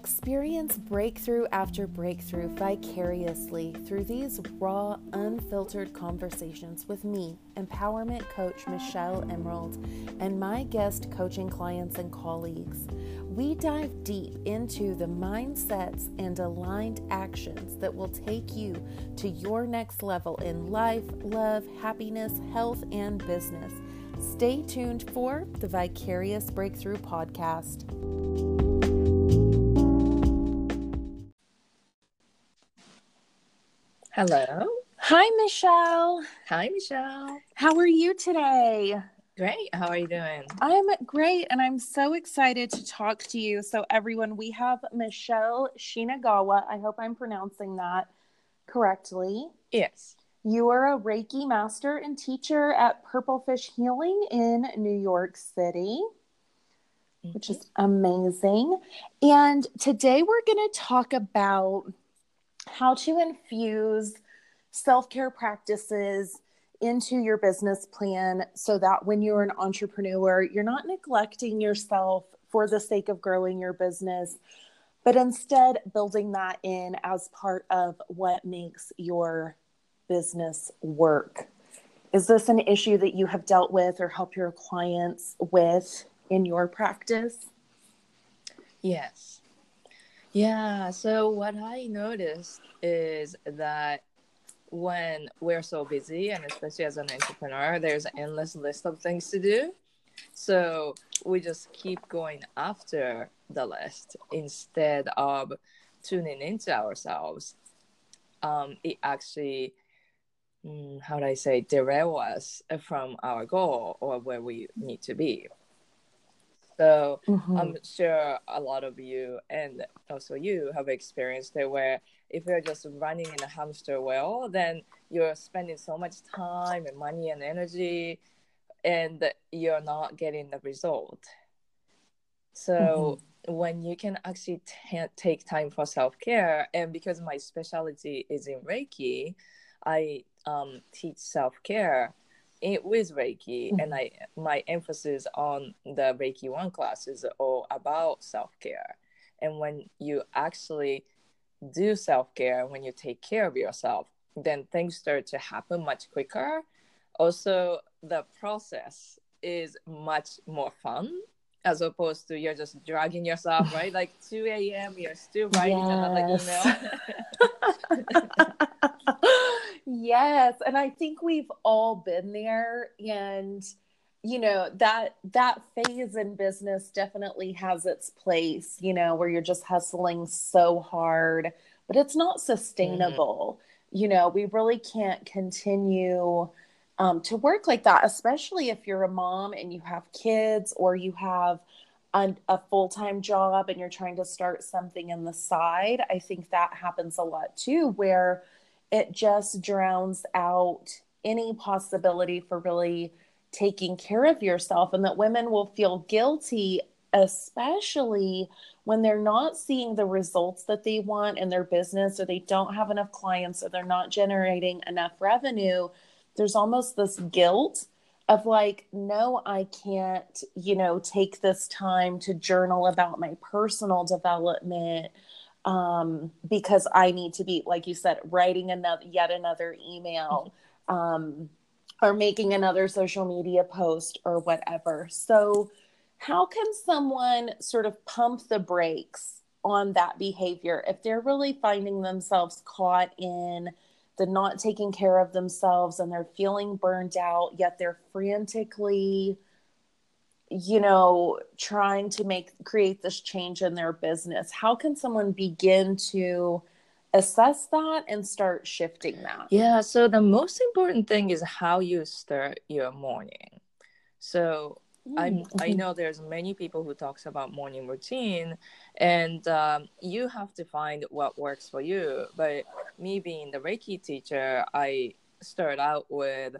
Experience breakthrough after breakthrough vicariously through these raw, unfiltered conversations with me, empowerment coach Michele Emerald, and my guest coaching clients and colleagues. We dive deep into the mindsets and aligned actions that will take you to your next level in life, love, happiness, health, and business. Stay tuned for the Vicarious Breakthrough Podcast. Hello. Hi, Michelle. Hi, Michelle. How are you today? Great. How are you doing? I'm great, and I'm so excited to talk to you. So, everyone, we have Michelle Shinagawa. I hope I'm pronouncing that correctly. Yes. You are a Reiki master and teacher at Purple Fish Healing in New York City, mm-hmm. which is amazing. And today we're going to talk about how to infuse self care practices into your business plan so that when you're an entrepreneur, you're not neglecting yourself for the sake of growing your business, but instead building that in as part of what makes your business work. Is this an issue that you have dealt with or help your clients with in your practice? Yes. Yeah. So what I noticed is that when we're so busy, and especially as an entrepreneur, there's an endless list of things to do. So we just keep going after the list instead of tuning into ourselves. Um, it actually, mm, how do I say, derail us from our goal or where we need to be. So mm-hmm. I'm sure a lot of you and also you have experienced it where if you're just running in a hamster wheel, then you're spending so much time and money and energy and you're not getting the result. So mm-hmm. when you can actually t- take time for self-care and because my specialty is in Reiki, I um, teach self-care it with Reiki, mm-hmm. and I my emphasis on the Reiki one class is all about self care. And when you actually do self care, when you take care of yourself, then things start to happen much quicker. Also, the process is much more fun as opposed to you're just dragging yourself, right? Like 2 a.m., you're still writing yes. another email. Yes, and I think we've all been there and you know that that phase in business definitely has its place, you know, where you're just hustling so hard, but it's not sustainable. Mm-hmm. You know, we really can't continue um, to work like that, especially if you're a mom and you have kids or you have a, a full time job and you're trying to start something in the side. I think that happens a lot too, where it just drowns out any possibility for really taking care of yourself and that women will feel guilty especially when they're not seeing the results that they want in their business or they don't have enough clients or they're not generating enough revenue. There's almost this guilt of like no i can't you know take this time to journal about my personal development um, because I need to be, like you said, writing another yet another email um, or making another social media post or whatever. So, how can someone sort of pump the brakes on that behavior if they're really finding themselves caught in the not taking care of themselves and they're feeling burned out, yet they're frantically you know trying to make create this change in their business how can someone begin to assess that and start shifting that yeah so the most important thing is how you start your morning so i mm-hmm. I know there's many people who talks about morning routine, and um, you have to find what works for you. But me being the Reiki teacher, I start out with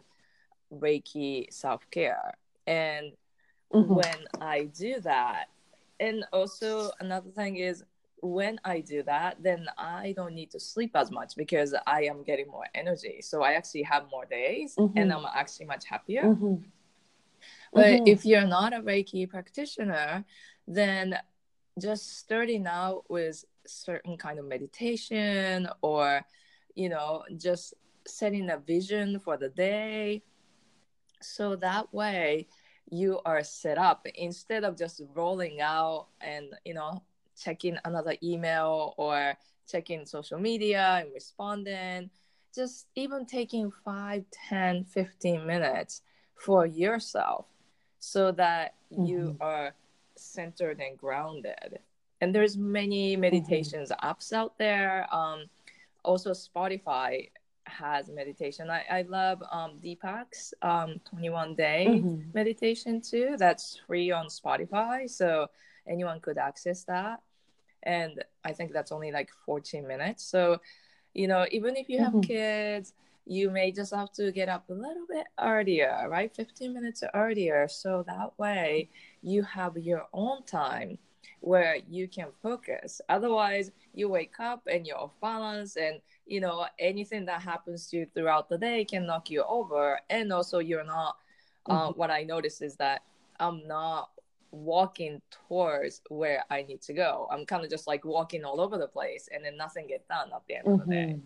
Reiki self care, and mm-hmm. when I do that. And also another thing is when I do that, then I don't need to sleep as much because I am getting more energy. So I actually have more days mm-hmm. and I'm actually much happier. Mm-hmm. But mm-hmm. if you're not a Reiki practitioner, then just starting out with certain kind of meditation or you know just setting a vision for the day so that way you are set up instead of just rolling out and you know checking another email or checking social media and responding just even taking 5 10 15 minutes for yourself so that mm-hmm. you are centered and grounded and there's many mm-hmm. meditations mm-hmm. apps out there um, also spotify has meditation. I, I love um, deepak's um, 21 day mm-hmm. meditation too. That's free on spotify so anyone could access that. And i think that's only like 14 minutes. So you know even if you have mm-hmm. kids you may just have to get up a little bit earlier right? 15 minutes earlier. So that way you have your own time where you can focus otherwise you wake up and you're off balance and you know anything that happens to you throughout the day can knock you over and also you're not uh, mm-hmm. what i notice is that i'm not walking towards where I need to go. I'm kind of just like walking all over the place and then nothing gets done at the end mm-hmm. of the day.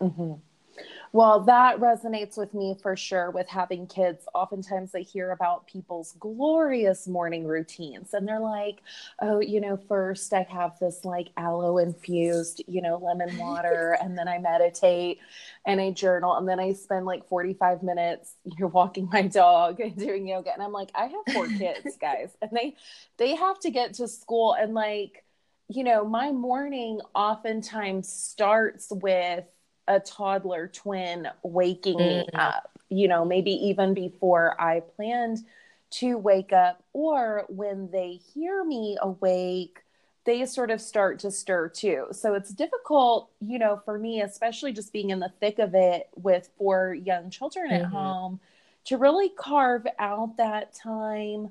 Mm-hmm. Well, that resonates with me for sure with having kids. Oftentimes I hear about people's glorious morning routines and they're like, oh, you know, first I have this like aloe infused, you know, lemon water and then I meditate and I journal and then I spend like 45 minutes, you know, walking my dog and doing yoga. And I'm like, I have four kids, guys, and they they have to get to school and like, you know, my morning oftentimes starts with a toddler twin waking mm-hmm. me up, you know, maybe even before I planned to wake up, or when they hear me awake, they sort of start to stir too. So it's difficult, you know, for me, especially just being in the thick of it with four young children mm-hmm. at home, to really carve out that time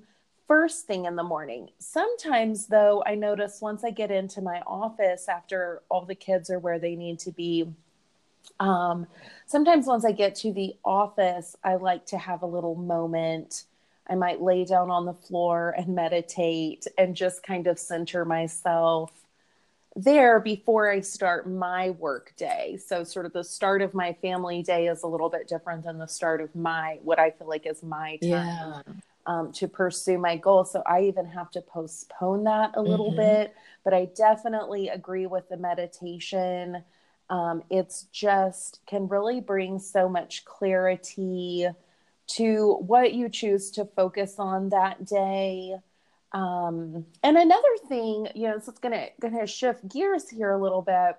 first thing in the morning. Sometimes, though, I notice once I get into my office after all the kids are where they need to be um, sometimes once I get to the office, I like to have a little moment. I might lay down on the floor and meditate and just kind of center myself there before I start my work day. So, sort of the start of my family day is a little bit different than the start of my, what I feel like is my time yeah. um, to pursue my goal. So, I even have to postpone that a little mm-hmm. bit. But I definitely agree with the meditation um, it's just can really bring so much clarity to what you choose to focus on that day. Um, and another thing, you know, so it's gonna gonna shift gears here a little bit,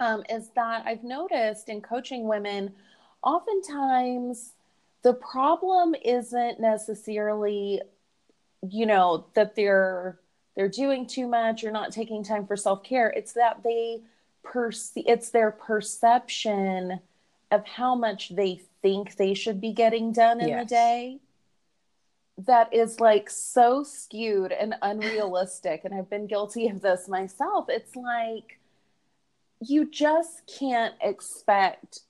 um, is that I've noticed in coaching women, oftentimes the problem isn't necessarily, you know, that they're they're doing too much or not taking time for self care. It's that they perce- it's their perception of how much they think they should be getting done in yes. the day that is like so skewed and unrealistic and I've been guilty of this myself it's like you just can't expect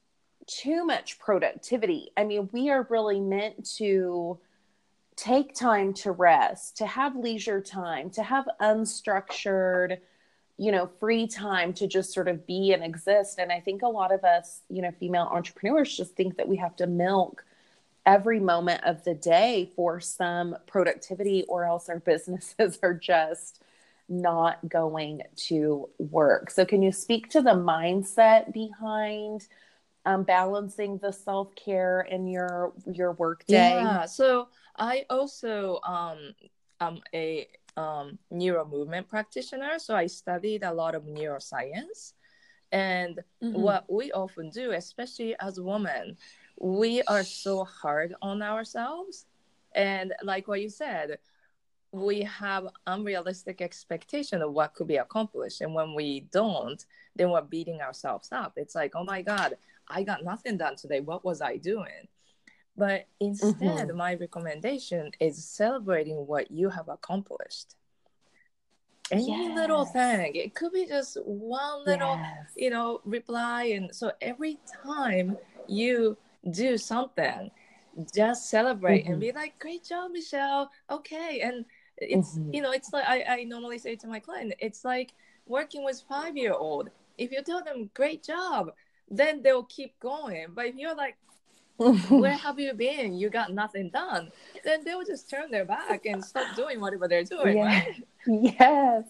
too much productivity i mean we are really meant to take time to rest to have leisure time to have unstructured you know free time to just sort of be and exist. And i think a lot of us you know female entrepreneurs just think that we have to milk every moment of the day for some productivity or else our businesses are just not going to work. So can you speak to the mindset behind um, balancing the self-care in your your work day? Yeah. So i also um i'm a um, neuro movement practitioner, so I studied a lot of neuroscience. And mm-hmm. what we often do, especially as women, we are so hard on ourselves. And like what you said, we have unrealistic expectation of what could be accomplished. And when we don't, then we're beating ourselves up. It's like, oh my God, I got nothing done today. What was I doing? But instead, mm-hmm. my recommendation is celebrating what you have accomplished. Any yes. little thing. It could be just one little, yes. you know, reply. And so every time you do something, just celebrate mm-hmm. and be like, great job, Michelle. Okay. And it's mm-hmm. you know it's like I, I normally say to my client it's like working with five year old if you tell them great job then they'll keep going but if you're like where have you been you got nothing done then they will just turn their back and stop doing whatever they're doing yeah. right yes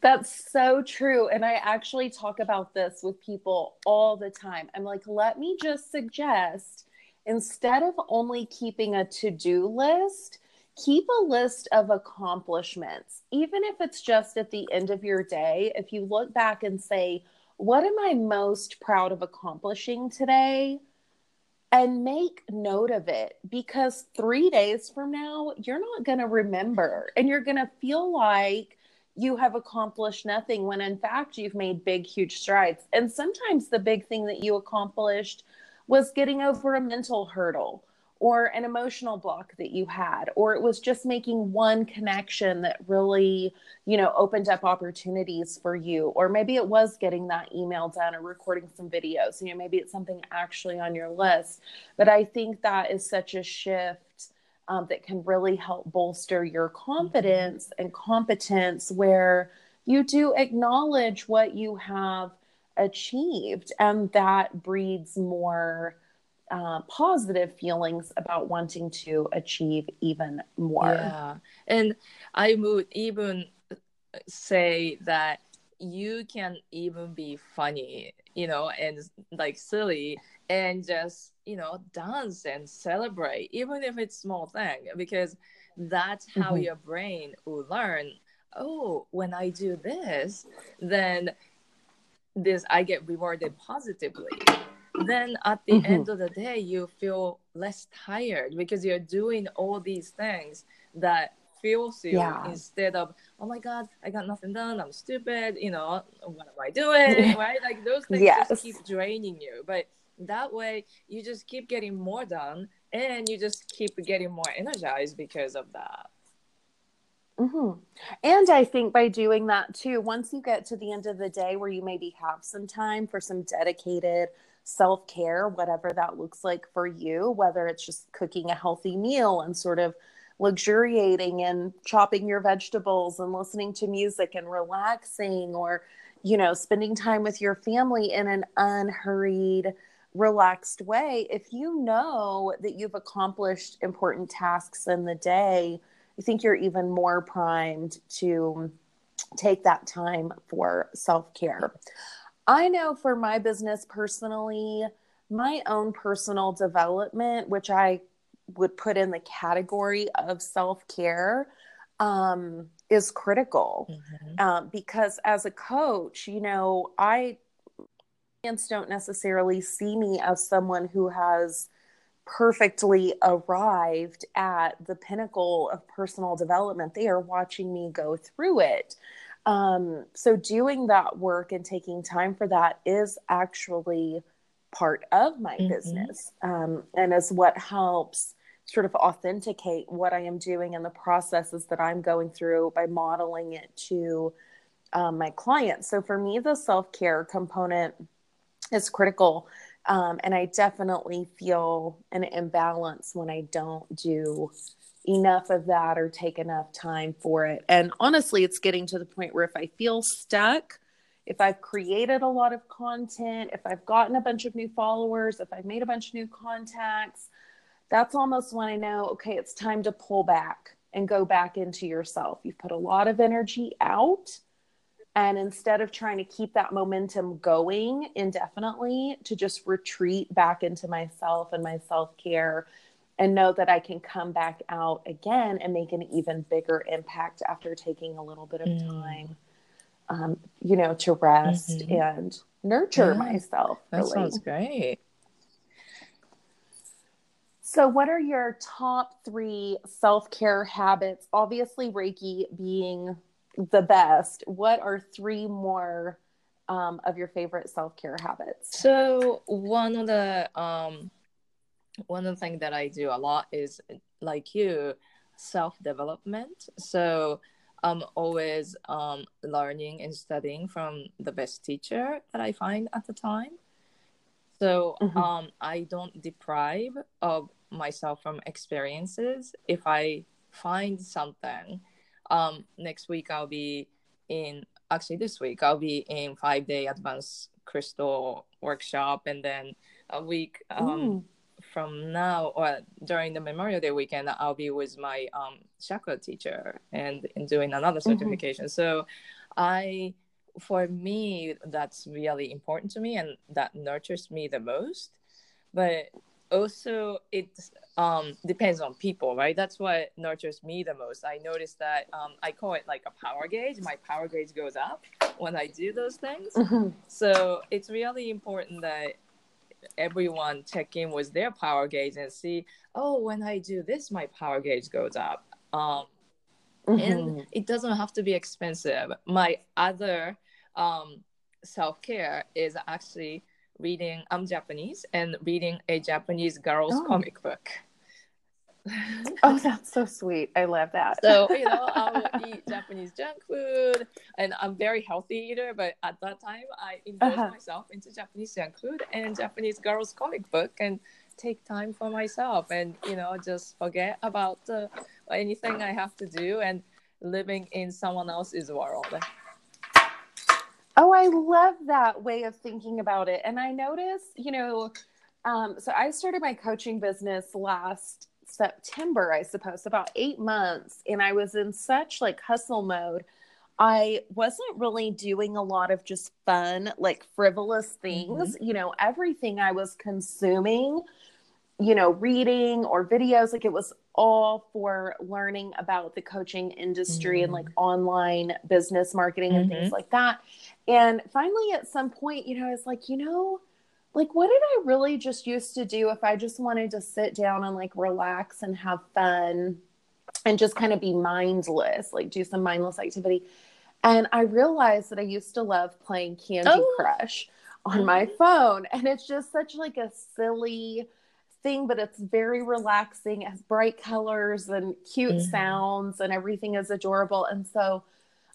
that's so true and i actually talk about this with people all the time i'm like let me just suggest instead of only keeping a to-do list keep a list of accomplishments, even if it's just at the end of your day. If you look back and say, What am I most proud of accomplishing today? And make note of it because three days from now, you're not going to remember and you're going to feel like you have accomplished nothing when in fact you've made big, huge strides. And sometimes the big thing that you accomplished was getting over a mental hurdle or an emotional block that you had or it was just making one connection that really you know opened up opportunities for you. Or maybe it was getting that email done or recording some videos you know maybe it's something actually on your list. But i think that is such a shift um, that can really help bolster your confidence and competence where you do acknowledge what you have achieved and that breeds more uh, positive feelings about wanting to achieve even more. Yeah. And I would even say that you can even be funny, you know, and like silly and just, you know, dance and celebrate, even if it's small thing, because that's how mm-hmm. your brain will learn. Oh, when I do this, then this I get rewarded positively then at the mm-hmm. end of the day you feel less tired because you're doing all these things that fuels you yeah. instead of oh my god i got nothing done i'm stupid you know what am i doing right like those things yes. just keep draining you but that way you just keep getting more done and you just keep getting more energized because of that Mm-hmm. And I think by doing that too, once you get to the end of the day where you maybe have some time for some dedicated self care, whatever that looks like for you, whether it's just cooking a healthy meal and sort of luxuriating and chopping your vegetables and listening to music and relaxing, or, you know, spending time with your family in an unhurried, relaxed way. If you know that you've accomplished important tasks in the day, I think you're even more primed to take that time for self care. I know for my business personally, my own personal development, which I would put in the category of self care, um, is critical mm-hmm. um, because as a coach, you know, I clients don't necessarily see me as someone who has perfectly arrived at the pinnacle of personal development. They are watching me go through it. Um, so doing that work and taking time for that is actually part of my mm-hmm. business um, and is what helps sort of authenticate what I am doing and the processes that I'm going through by modeling it to um, my clients. So for me, the self care component is critical. Um, and I definitely feel an imbalance when I don't do enough of that or take enough time for it. And honestly, it's getting to the point where if I feel stuck, if I've created a lot of content, if I've gotten a bunch of new followers, if I've made a bunch of new contacts, that's almost when I know, okay, it's time to pull back and go back into yourself. You've put a lot of energy out. And instead of trying to keep that momentum going indefinitely, to just retreat back into myself and my self care and know that I can come back out again and make an even bigger impact after taking a little bit of mm. time, um, you know, to rest mm-hmm. and nurture yeah, myself. That really. sounds great. So, what are your top three self care habits? Obviously, Reiki being the best. What are three more um, of your favorite self care habits? So, one of the um, one of the things that I do a lot is like you, self development. So I'm always um, learning and studying from the best teacher that I find at the time. So mm-hmm. um, I don't deprive of myself from experiences. If I find something, um, next week I'll be in actually this week I'll be in five day advanced crystal workshop, and then a week um, from now or during the Memorial Day weekend, I'll be with my um, chakra teacher and, and doing another Mm-hmm. certification. So, I for me that's really important to me and that nurtures me the most. But also it um, depends on people, right? That's what nurtures me the most. I noticed that um, I call it like a power gauge. My power gauge goes up when I do those things. Mhm. So it's really important that everyone check in with their power gauge and see, oh, when I do this, my power gauge goes up. Um, Mhm. and it doesn't have to be expensive. My other um, self care is actually reading. I'm Japanese and reading a Japanese girls Oh. comic book. Oh, that's so sweet. I love that. so you know i'll eat japanese junk food and i'm very healthy eater but at that time i indulged Uh-huh. myself into japanese junk food and japanese girls comic book and take time for myself and you know just forget about uh, anything i have to do and living in someone else's world Oh, I love that way of thinking about it. And I notice, you know, um, so I started my coaching business last September, I suppose, about eight months. And I was in such like hustle mode. I wasn't really doing a lot of just fun, like frivolous things. You know, everything I was consuming, you know, reading or videos, like it was all for learning about the coaching industry and Mhm. like online business marketing and things like that. And finally, at some point, you know, I was like, you know, like, what did I really just used to do if I just wanted to sit down and like relax and have fun and just kind of be mindless, like do some mindless activity? And I realized that I used to love playing Candy Oh. Crush on my phone. And it's just such like a silly thing, but it's very relaxing. It has bright colors and cute Mhm. sounds, and everything is adorable. And so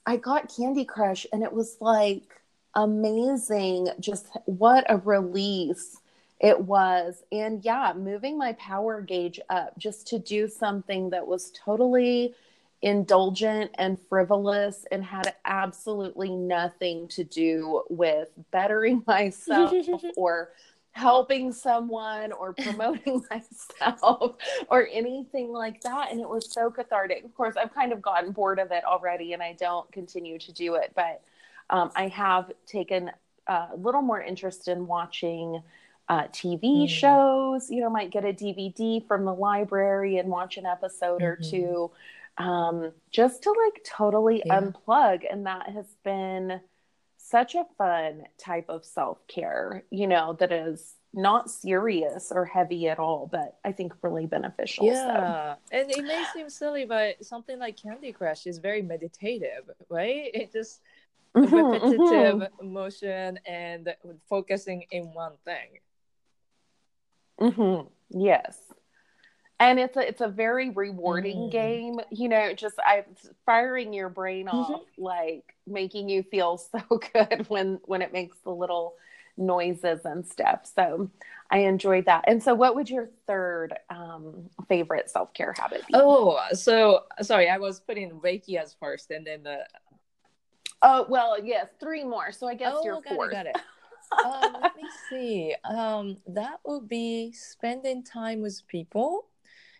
I got Candy Crush, and it was like amazing. Just what a release it was. And yeah, moving my power gauge up just to do something that was totally indulgent and frivolous and had absolutely nothing to do with bettering myself or helping someone or promoting myself or anything like that. And it was so cathartic. Of course, I've kind of gotten bored of it already and I don't continue to do it, but um, I have taken a little more interest in watching uh, TV Mm. shows. You know, might get a DVD from the library and watch an episode or Mhm. two um, just to like totally Yeah. unplug. And that has been such a fun type of self care, you know, that is not serious or heavy at all, but I think really beneficial. So. Yeah, and it may seem silly, but something like Candy Crush is very meditative, right? It just Mhm, repetitive motion and focusing in one thing. mhm, mhm. Yes. And it's a it's a very rewarding Mm. game, you know, just I firing your brain off, like making you feel so good when when it makes the little noises and stuff. So I enjoyed that. And so what would your third um favorite self-care habit be? Oh, so sorry, I was putting Reiki as first, and then the Oh, well, yes, three more. So I guess oh, you're got fourth. it, got it. um, let me see. Um, that would be spending time with people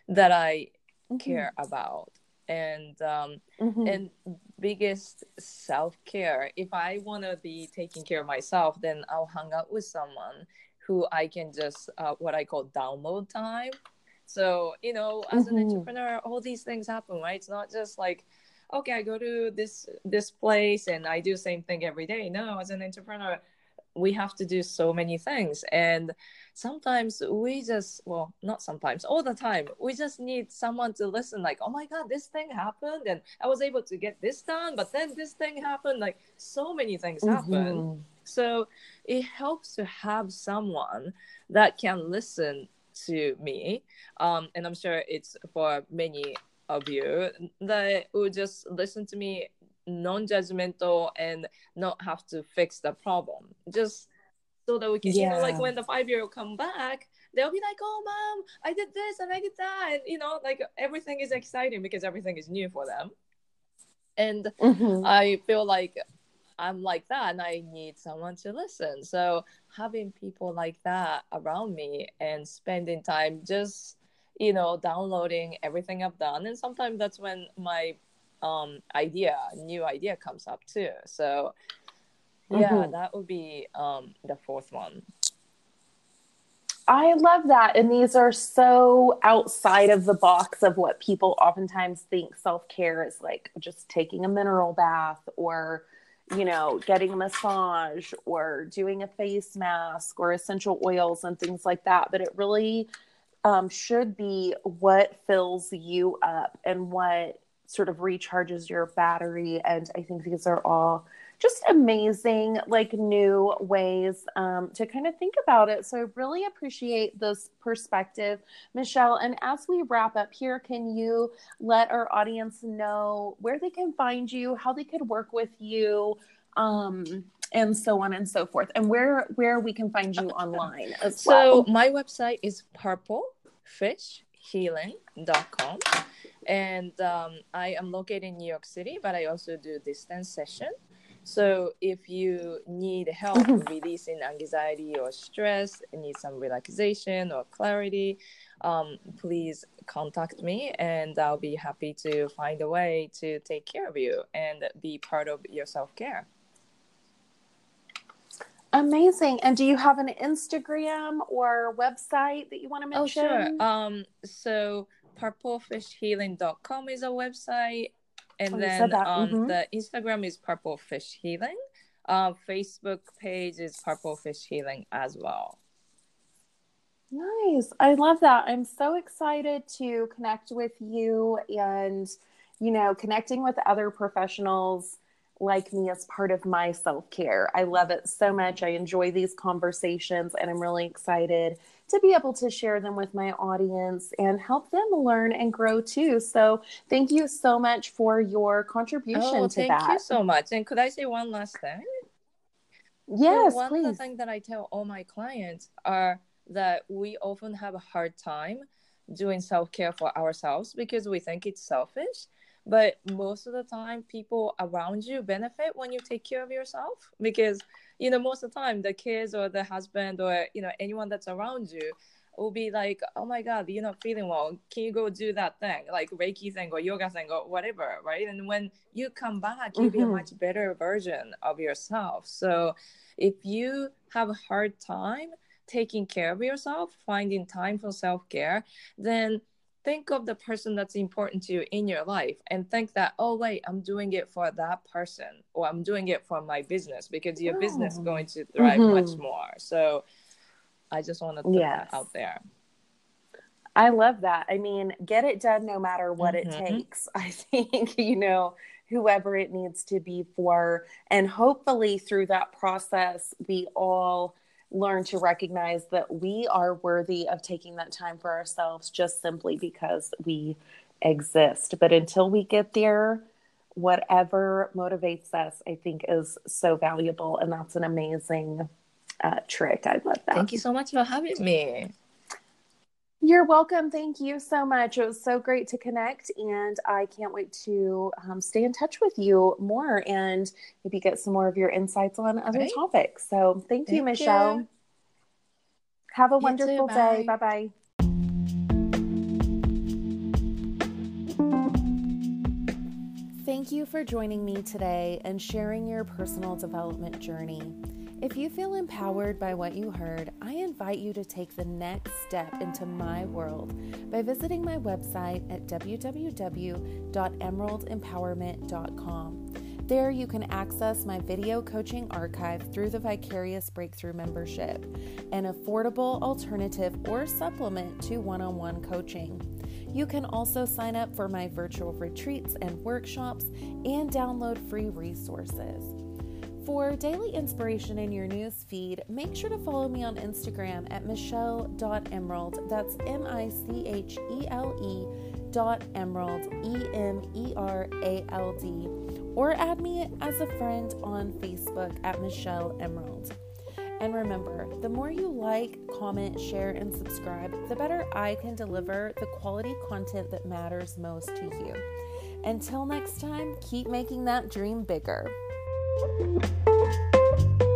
that I care about, and um, Mhm. and biggest self-care if i want to be taking care of myself then i'll hang out with someone who i can just uh, what i call download time so you know as an Mhm. entrepreneur all these things happen right it's not just like okay i go to this this place and i do the same thing every day. No as an entrepreneur we have to do so many things. And sometimes we just well not sometimes all the time we just need someone to listen like oh my god this thing happened and i was able to get this done but then this thing happened. Like so many things happen. Mhm. so it helps to have someone that can listen to me um, and i'm sure it's for many of you that would just listen to me non-judgmental and not have to fix the problem just so that we can you know like when the five year old come back they'll be like oh mom i did this and i did that and you know like everything is exciting because everything is new for them and mm-hmm. I feel like I'm like that and I need someone to listen. So having people like that around me and spending time just, you know, downloading everything I've done. And sometimes that's when my um idea, new idea comes up too. So yeah, mm-hmm. that would be um the fourth one. I love that. And these are so outside of the box of what people oftentimes think self care is like just taking a mineral bath or you know, getting a massage or doing a face mask or essential oils and things like that. But it really um, should be what fills you up and what sort of recharges your battery. And I think these are all just amazing, like new ways um, to kind of think about it. So I really appreciate this perspective, Michelle. And as we wrap up here, can you let our audience know where they can find you, how they could work with you? Um, and so on and so forth and where where we can find you online as well. So my website is purplefishhealing.com and um, I am located in New York City, but I also do distance session. So if you need help mm-hmm. releasing anxiety or stress, need some relaxation or clarity, um, please contact me and I'll be happy to find a way to take care of you and be part of your self care. Amazing. And do you have an Instagram or website that you want to mention? Oh, sure. Um, so purplefishhealing.com is a website and oh, then um, mm-hmm. the Instagram is purplefishhealing. Uh, Facebook page is purplefishhealing as well. Nice. I love that. I'm so excited to connect with you and, you know, connecting with other professionals like me as part of my self care. I love it so much. I enjoy these conversations and I'm really excited to be able to share them with my audience and help them learn and grow too. So thank you so much for your contribution oh, to thank that. Thank you so much. And could I say one last thing? Yes, so one please. One thing that I tell all my clients are that we often have a hard time doing self-care for ourselves because we think it's selfish but most of the time people around you benefit when you take care of yourself because you know most of the time the kids or the husband or you know anyone that's around you will be like oh my god you're not feeling well can you go do that thing like reiki thing or yoga thing or whatever right and when you come back you'll mm-hmm. be a mm-hmm. much better version of yourself so if you have a hard time taking care of yourself finding time for self-care then think of the person that's important to you in your life and think that oh wait i'm doing it for that person or i'm doing it for my business because your oh. business is going to thrive mm-hmm. much more so i just want to put yes. that out there i love that i mean get it done no matter what mm-hmm. it takes i think you know whoever it needs to be for and hopefully through that process we all learn to recognize that we are worthy of taking that time for ourselves just simply because we exist. But until we get there, whatever motivates us, I think is so valuable. And that's an amazing uh, trick. I love that. Thank you so much for having me. You're welcome. Thank you so much. It was so great to connect, and I can't wait to um, stay in touch with you more and maybe get some more of your insights on other right. topics. So, thank, thank you, Michelle. You. Have a you wonderful too, day. Bye bye. Thank you for joining me today and sharing your personal development journey. If you feel empowered by what you heard, I invite you to take the next step into my world by visiting my website at www.emeraldempowerment.com. There, you can access my video coaching archive through the Vicarious Breakthrough membership, an affordable alternative or supplement to one on one coaching. You can also sign up for my virtual retreats and workshops and download free resources. For daily inspiration in your news feed, make sure to follow me on Instagram at michele.emerald. That's M I C H E L E dot emerald, E M E R A L D, or add me as a friend on Facebook at Michele Emerald. And remember, the more you like, comment, share, and subscribe, the better I can deliver the quality content that matters most to you. Until next time, keep making that dream bigger. thank you